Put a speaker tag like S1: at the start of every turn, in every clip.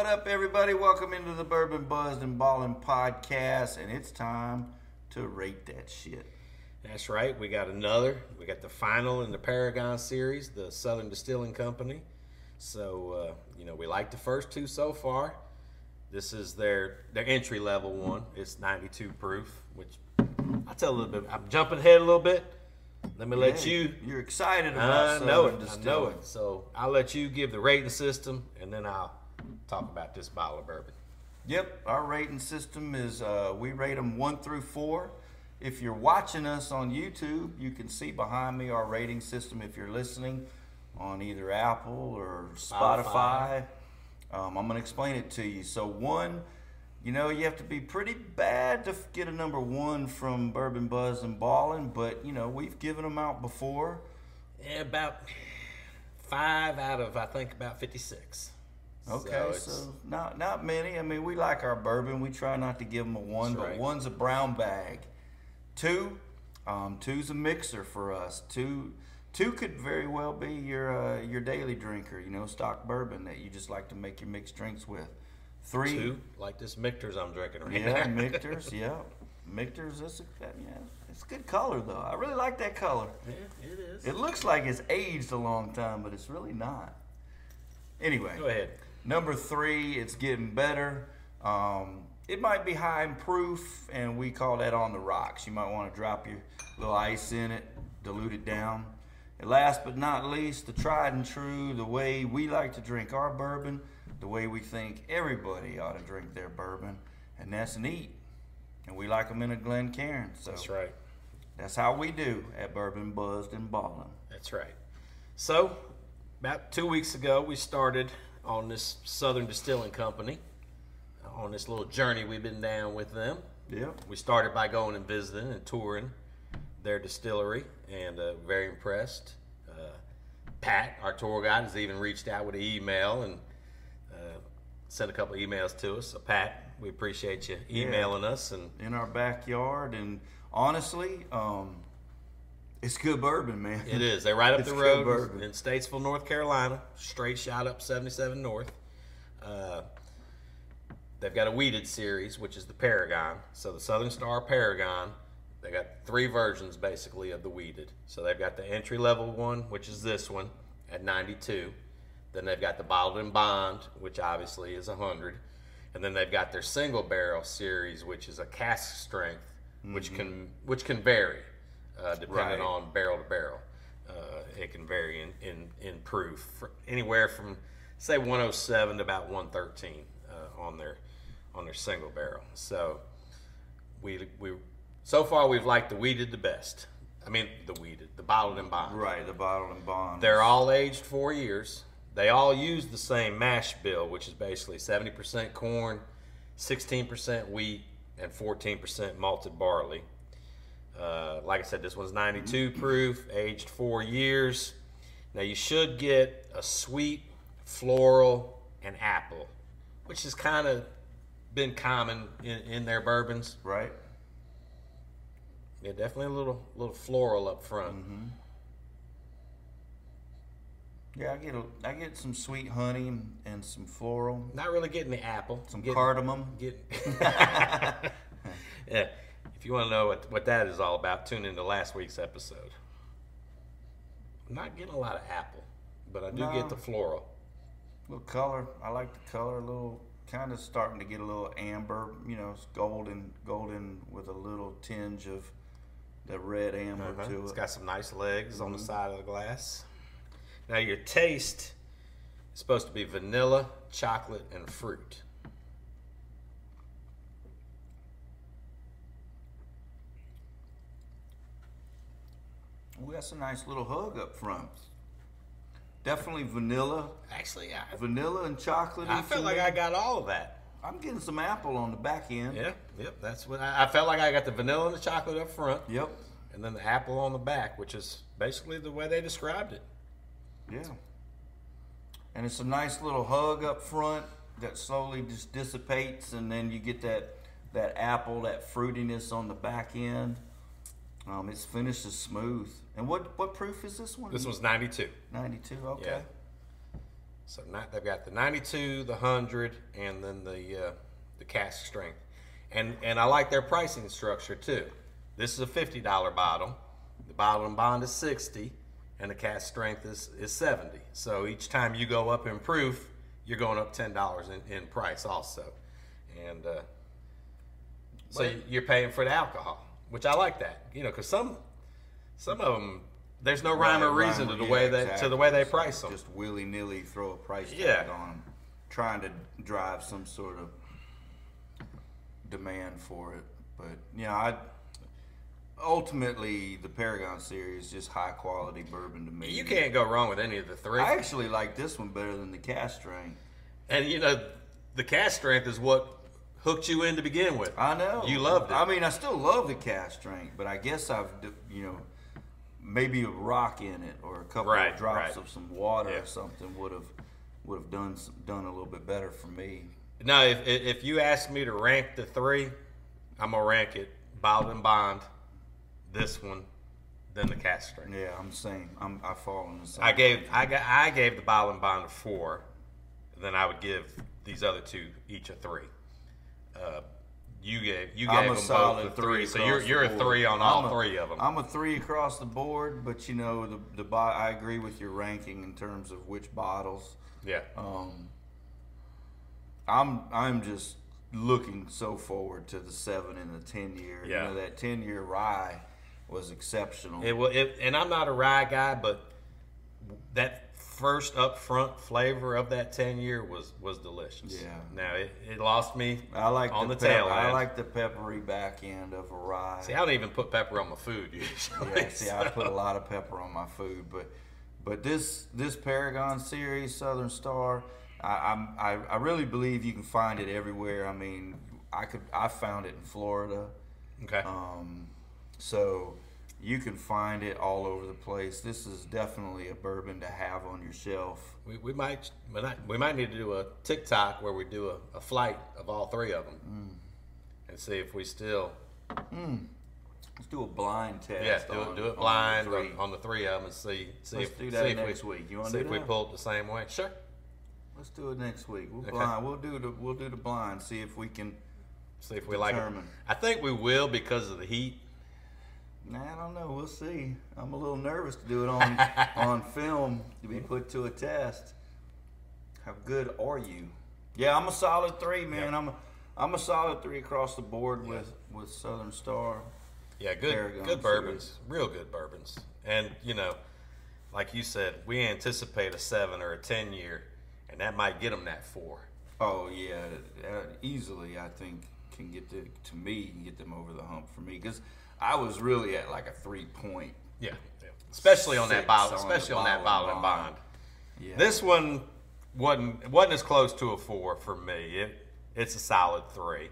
S1: What up, everybody? Welcome into the Bourbon Buzzed and Ballin' podcast, and it's time to rate that shit.
S2: That's right. We got another. We got the final in the Paragon series, the Southern Distilling Company. So uh, you know, we like the first two so far. This is their their entry level one. It's 92 proof, which I'll tell a little bit. I'm jumping ahead a little bit. Let me let you.
S1: You're excited about
S2: I know it.
S1: Southern
S2: I know it. So I'll let you give the rating system, and then I'll talk about this bottle of bourbon.
S1: Yep, our rating system is uh, we rate them one through four. If you're watching us on YouTube, you can see behind me our rating system. If you're listening on either Apple or Spotify. Um, I'm going to explain it to you. So, one, you know, you have to be pretty bad to get a number one from Bourbon Buzz and Ballin', but, you know, we've given them out before.
S2: Yeah, about five out of I think about 56.
S1: Okay,
S2: it's-
S1: so, not not many. I mean, we like our bourbon. We try not to give them a one, but
S2: right.
S1: one's a brown bag. Two, um, two's a mixer for us. Two, two could very well be your uh, your daily drinker. You know, stock bourbon that you just like to make your mixed drinks with. Three,
S2: two like this Michter's I'm drinking right
S1: yeah,
S2: now.
S1: Michter's, yeah, Michter's. That's a, that, yeah, it's a good color though. I really like that color.
S2: yeah, it is.
S1: It looks like it's aged a long time, but it's really not. Anyway,
S2: Go ahead.
S1: Number three, it's getting better. Um, it might be high in proof, and we call that on the rocks. You might want to drop your little ice in it, dilute it down. And last but not least, the tried and true, the way we like to drink our bourbon, the way we think everybody ought to drink their bourbon, and that's neat. And we like them in a Glencairn. So
S2: That's right.
S1: that's how we do at Bourbon Buzzed and Ballin'.
S2: That's right. So, about two weeks ago, we started on this Southern Distilling Company on this little journey we've been down with them.
S1: Yeah.
S2: We started by going and visiting and touring their distillery, and uh, very impressed. Uh, Pat, our tour guide, has even reached out with an email and uh, sent a couple emails to us. So, Pat, we appreciate you emailing us and
S1: in our backyard, and honestly, um, it's good bourbon, man.
S2: It is. They're right up
S1: It's
S2: the road in Statesville, North Carolina. Straight shot up 77 North. Uh, they've got a wheated series, which is the Paragon. So the Southern Star Paragon. They got three versions basically of the wheated. So they've got the entry level one, which is this one at 92. Then they've got the bottled and bond, which obviously is 100. And then they've got their single barrel series, which is a cask strength, which can which can vary uh, depending
S1: Right.
S2: on barrel to barrel. Uh, it can vary in, in, in proof, anywhere from say 107 to about 113 uh, on their on their single barrel. So we we so far we've liked the wheated the best. I mean the wheated, the bottled and bond.
S1: Right, the bottled and bond.
S2: They're all aged four years. They all use the same mash bill, which is basically 70% corn, 16% wheat, and 14% malted barley. Uh, like I said, this one's 92 proof, aged four years. Now you should get a sweet, floral, and apple, which has kind of been common in, in their bourbons.
S1: right.
S2: Yeah, definitely a little little floral up front.
S1: Yeah, I get a, I get some sweet honey and, some floral,
S2: Not really getting the apple.
S1: some
S2: getting,
S1: cardamom.
S2: Get, yeah. If you want to know what, what that is all about, tune into last week's episode. I'm not getting a lot of apple, but I do
S1: No.
S2: get the floral.
S1: little color. I like the color. A little kind of starting to get a little amber. You know, it's golden, golden with a little tinge of the red amber
S2: Uh-huh.
S1: to
S2: It's
S1: It's
S2: got some nice legs on the
S1: Mm-hmm.
S2: side of the glass. Now your taste is supposed to be vanilla, chocolate, and fruit.
S1: We got some nice little hug up front. Definitely vanilla,
S2: Actually, I,
S1: vanilla and chocolate.
S2: I felt like I got all of that.
S1: I'm getting some apple on the back end.
S2: Yeah, yep. That's what I, I felt like. I got the vanilla and the chocolate up front.
S1: Yep.
S2: and then the apple on the back, which is basically the way they described it.
S1: Yeah. And it's a nice little hug up front that slowly just dissipates, and then you get that that apple, that fruitiness on the back end. Um, its finish is smooth. And what what proof is this one?
S2: This one's 92.
S1: 92. Okay.
S2: Yeah. So not, they've got the 92, the 100, and then the uh, the cask strength. And and I like their pricing structure too. This is a $50 bottle. The bottle and bond is 60, and the cask strength is, is 70. So each time you go up in proof, you're going up $10 in, in price also. And uh, so you're paying for the alcohol, which I like that. You know, because some some of them there's no rhyme or reason to the
S1: or-
S2: way
S1: yeah,
S2: they to the way they price them.
S1: Just willy nilly throw a price tag
S2: Yeah.
S1: on them, trying to drive some sort of demand for it. But you know, I ultimately the Paragon series is just high quality bourbon to me.
S2: You can't go wrong with any of the three.
S1: I actually like this one better than the cast strength.
S2: and you know, the cast strength is what hooked you in to begin with.
S1: I know
S2: You loved it.
S1: I mean, I still love the cast strength, but I guess I've you know maybe a rock in it or a couple
S2: Right,
S1: of drops
S2: right.
S1: of some water
S2: Yeah.
S1: or something would have would have done some, done a little bit better for me.
S2: Now, if if you ask me to rank the three, I'm gonna rank it Bottled and Bond, this one, then the cast strength.
S1: Yeah, I'm the same. I'm I fall in the same.
S2: I gave I got I gave the Bottled and Bond a four, then I would give these other two each a three. Uh, you gave you gave them
S1: a
S2: both
S1: solid three.
S2: three, so you're you're a three on all
S1: a-
S2: three of them.
S1: I'm a three across the board, but you know the the bo- I agree with your ranking in terms of which bottles.
S2: yeah,
S1: Um, I'm I'm just looking so forward to the seven and the ten year.
S2: Yeah.
S1: You know that ten year rye was exceptional.
S2: it will. It, and I'm not a rye guy, but that first upfront flavor of that ten year was was delicious.
S1: Yeah.
S2: Now it, it lost me.
S1: I like
S2: on
S1: the,
S2: the, tail
S1: pep-. I like the peppery back end of a rye.
S2: See, I don't even put pepper on my food usually.
S1: Yeah, see, I put a lot of pepper on my food, but but this this Paragon series, Southern Star, I, I'm I, I really believe you can find it everywhere. I mean, I could I found it in Florida,
S2: okay.
S1: um, so you can find it all over the place. This is definitely a bourbon to have on your shelf.
S2: We, we might we might need to do a TikTok where we do a, a flight of all three of them
S1: Mm.
S2: and see if we still
S1: Let's do a blind test.
S2: yeah do
S1: on-
S2: it do it blind on, on the three of them and see see
S1: Let's
S2: if
S1: do
S2: see
S1: that
S2: if
S1: next
S2: we,
S1: week. You want
S2: see
S1: to do
S2: if we pull it the same way. Sure.
S1: Let's do it next week. We'll
S2: Okay.
S1: blind. We'll do the we'll do the blind. See if we can.
S2: See if we like it. I think we will because of the heat.
S1: Nah, I don't know. We'll see. I'm a little nervous to do it on on film to be put to a test. How good are you? Yeah, I'm a solid three, man.
S2: Yeah.
S1: I'm a, I'm a solid three across the board with with Southern Star.
S2: Yeah, good
S1: Paragon
S2: good bourbons, real good bourbons. And you know, like you said, we anticipate a seven or a ten year, and that might get them that four.
S1: Oh yeah, easily I think can get the to me can get them over the hump for me because I was really at like a three point.
S2: Yeah, yeah. especially on that
S1: Six
S2: bottle, especially on that
S1: bottle
S2: bottle
S1: and
S2: and
S1: bond.
S2: bond.
S1: Yeah.
S2: This one wasn't wasn't as close to a four for me. It it's a solid three.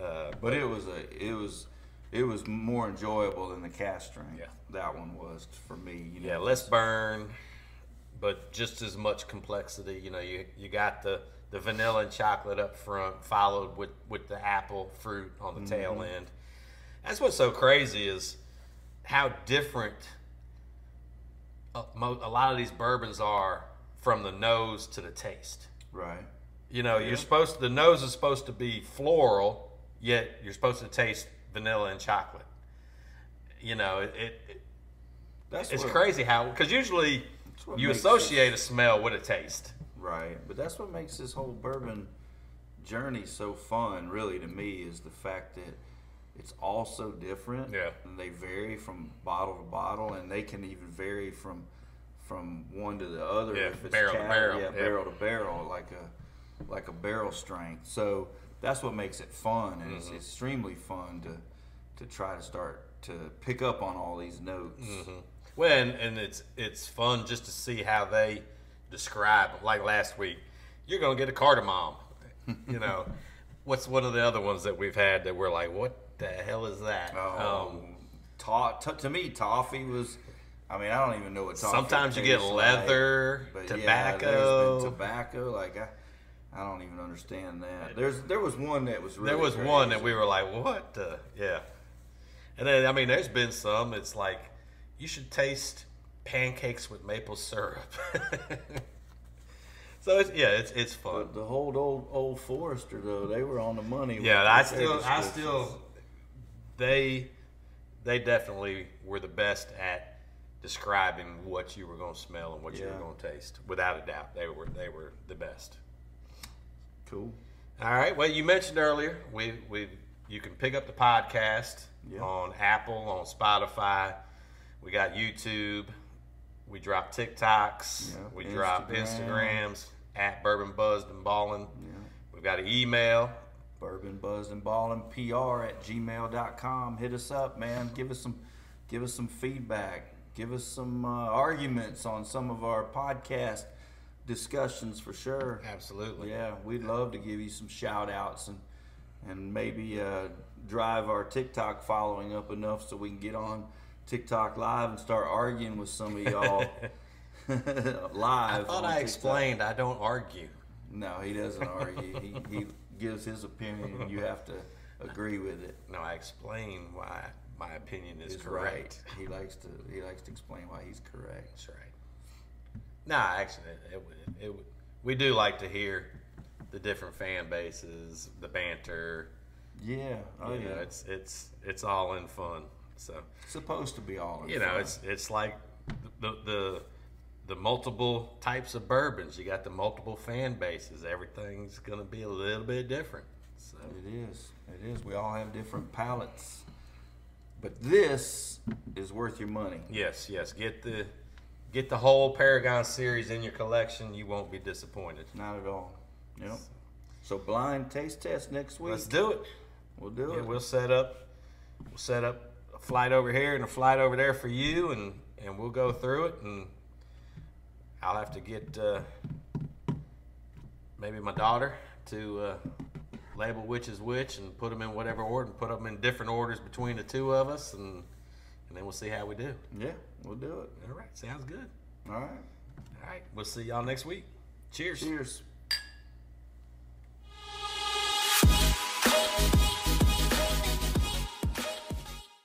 S2: Uh,
S1: But it was a it was it was more enjoyable than the cast strength.
S2: Yeah.
S1: That one was for me. You know,
S2: yeah, less burn, but just as much complexity. You know, you you got the the vanilla and chocolate up front, followed with with the apple fruit on the tail mm-hmm. end. That's what's so crazy is how different a, mo- a lot of these bourbons are from the nose to the taste.
S1: right.
S2: You know, you're supposed the nose is supposed to be floral, yet you're supposed to taste vanilla and chocolate. You know, it, it,
S1: That's
S2: it's
S1: what-
S2: crazy how because usually you associate a smell with a taste.
S1: Right, but that's what makes this whole bourbon journey so fun. Really, to me, is the fact that it's all so different.
S2: Yeah.
S1: and they vary from bottle to bottle, and they can even vary from from one to the other.
S2: Yeah,
S1: if it's
S2: barrel to barrel,
S1: Yeah,
S2: yeah.
S1: barrel to barrel, like a like a barrel strength. So that's what makes it fun, and
S2: Mm-hmm.
S1: it's extremely fun to to try to start to pick up on all these notes.
S2: Mm-hmm. Well, and, it's it's fun just to see how they describe. Like last week, you're gonna get a cardamom. You know, what's one of the other ones that we've had that we're like, what the hell is that?
S1: Oh,
S2: Um,
S1: to- to, to me, toffee was. I mean, I don't even know what toffee.
S2: Sometimes you get leather,
S1: like,
S2: tobacco.
S1: Yeah, tobacco. Like I, I don't even understand that. There's there was one that was really
S2: there was one that we were like, what the? Yeah. And then, I mean, there's been some, it's like, you should taste pancakes with maple syrup. So it's yeah, it's it's fun.
S1: But the whole old old Forester though, they were on the money.
S2: Yeah, I still, I still, they, they definitely were the best at describing what you were going to smell and what you were going to taste. Without a doubt, they were they were the best.
S1: cool.
S2: All right. Well, you mentioned earlier we we you can pick up the podcast
S1: Yeah.
S2: on Apple, on Spotify. We got YouTube. We drop TikToks.
S1: Yeah,
S2: we drop Instagrams at Bourbon Buzzed and Ballin.
S1: Yeah.
S2: We've got an email.
S1: Bourbon Buzzed and Ballin PR at gmail.com. Hit us up, man. Give us some give us some feedback. Give us some uh, arguments on some of our podcast discussions for sure.
S2: Absolutely.
S1: Yeah, we'd love to give you some shout outs and and maybe uh, drive our TikTok following up enough so we can get on TikTok live and start arguing with some of y'all live.
S2: I thought I
S1: TikTok.
S2: explained I don't argue.
S1: No, he doesn't argue. he, he gives his opinion, and you have to agree with it.
S2: No, I explain why my opinion is correct.
S1: right. He likes to he likes to explain why he's correct.
S2: That's right. Nah, actually, it, it, would- it, we do like to hear the different fan bases, the banter.
S1: Yeah, oh
S2: you
S1: yeah.
S2: know, it's it's it's all in fun. So
S1: supposed to be all in
S2: you know,
S1: fun.
S2: it's it's like the the the multiple types of bourbons. You got the multiple fan bases. Everything's gonna be a little bit different. So
S1: It is. It is. We all have different palates. But this is worth your money.
S2: yes, yes, get the get the whole Paragon series in your collection. You won't be disappointed.
S1: Not at all. Yep. So blind taste test next week.
S2: Let's do it.
S1: We'll do
S2: Yeah,
S1: it.
S2: we'll set up we'll set up a flight over here and a flight over there for you and and we'll go through it and I'll have to get uh, maybe my daughter to uh, label which is which and put them in whatever order and put them in different orders between the two of us and and then we'll see how we do.
S1: yeah, we'll do it.
S2: All right, sounds good.
S1: All right.
S2: All right, we'll see y'all next week. Cheers.
S1: Cheers.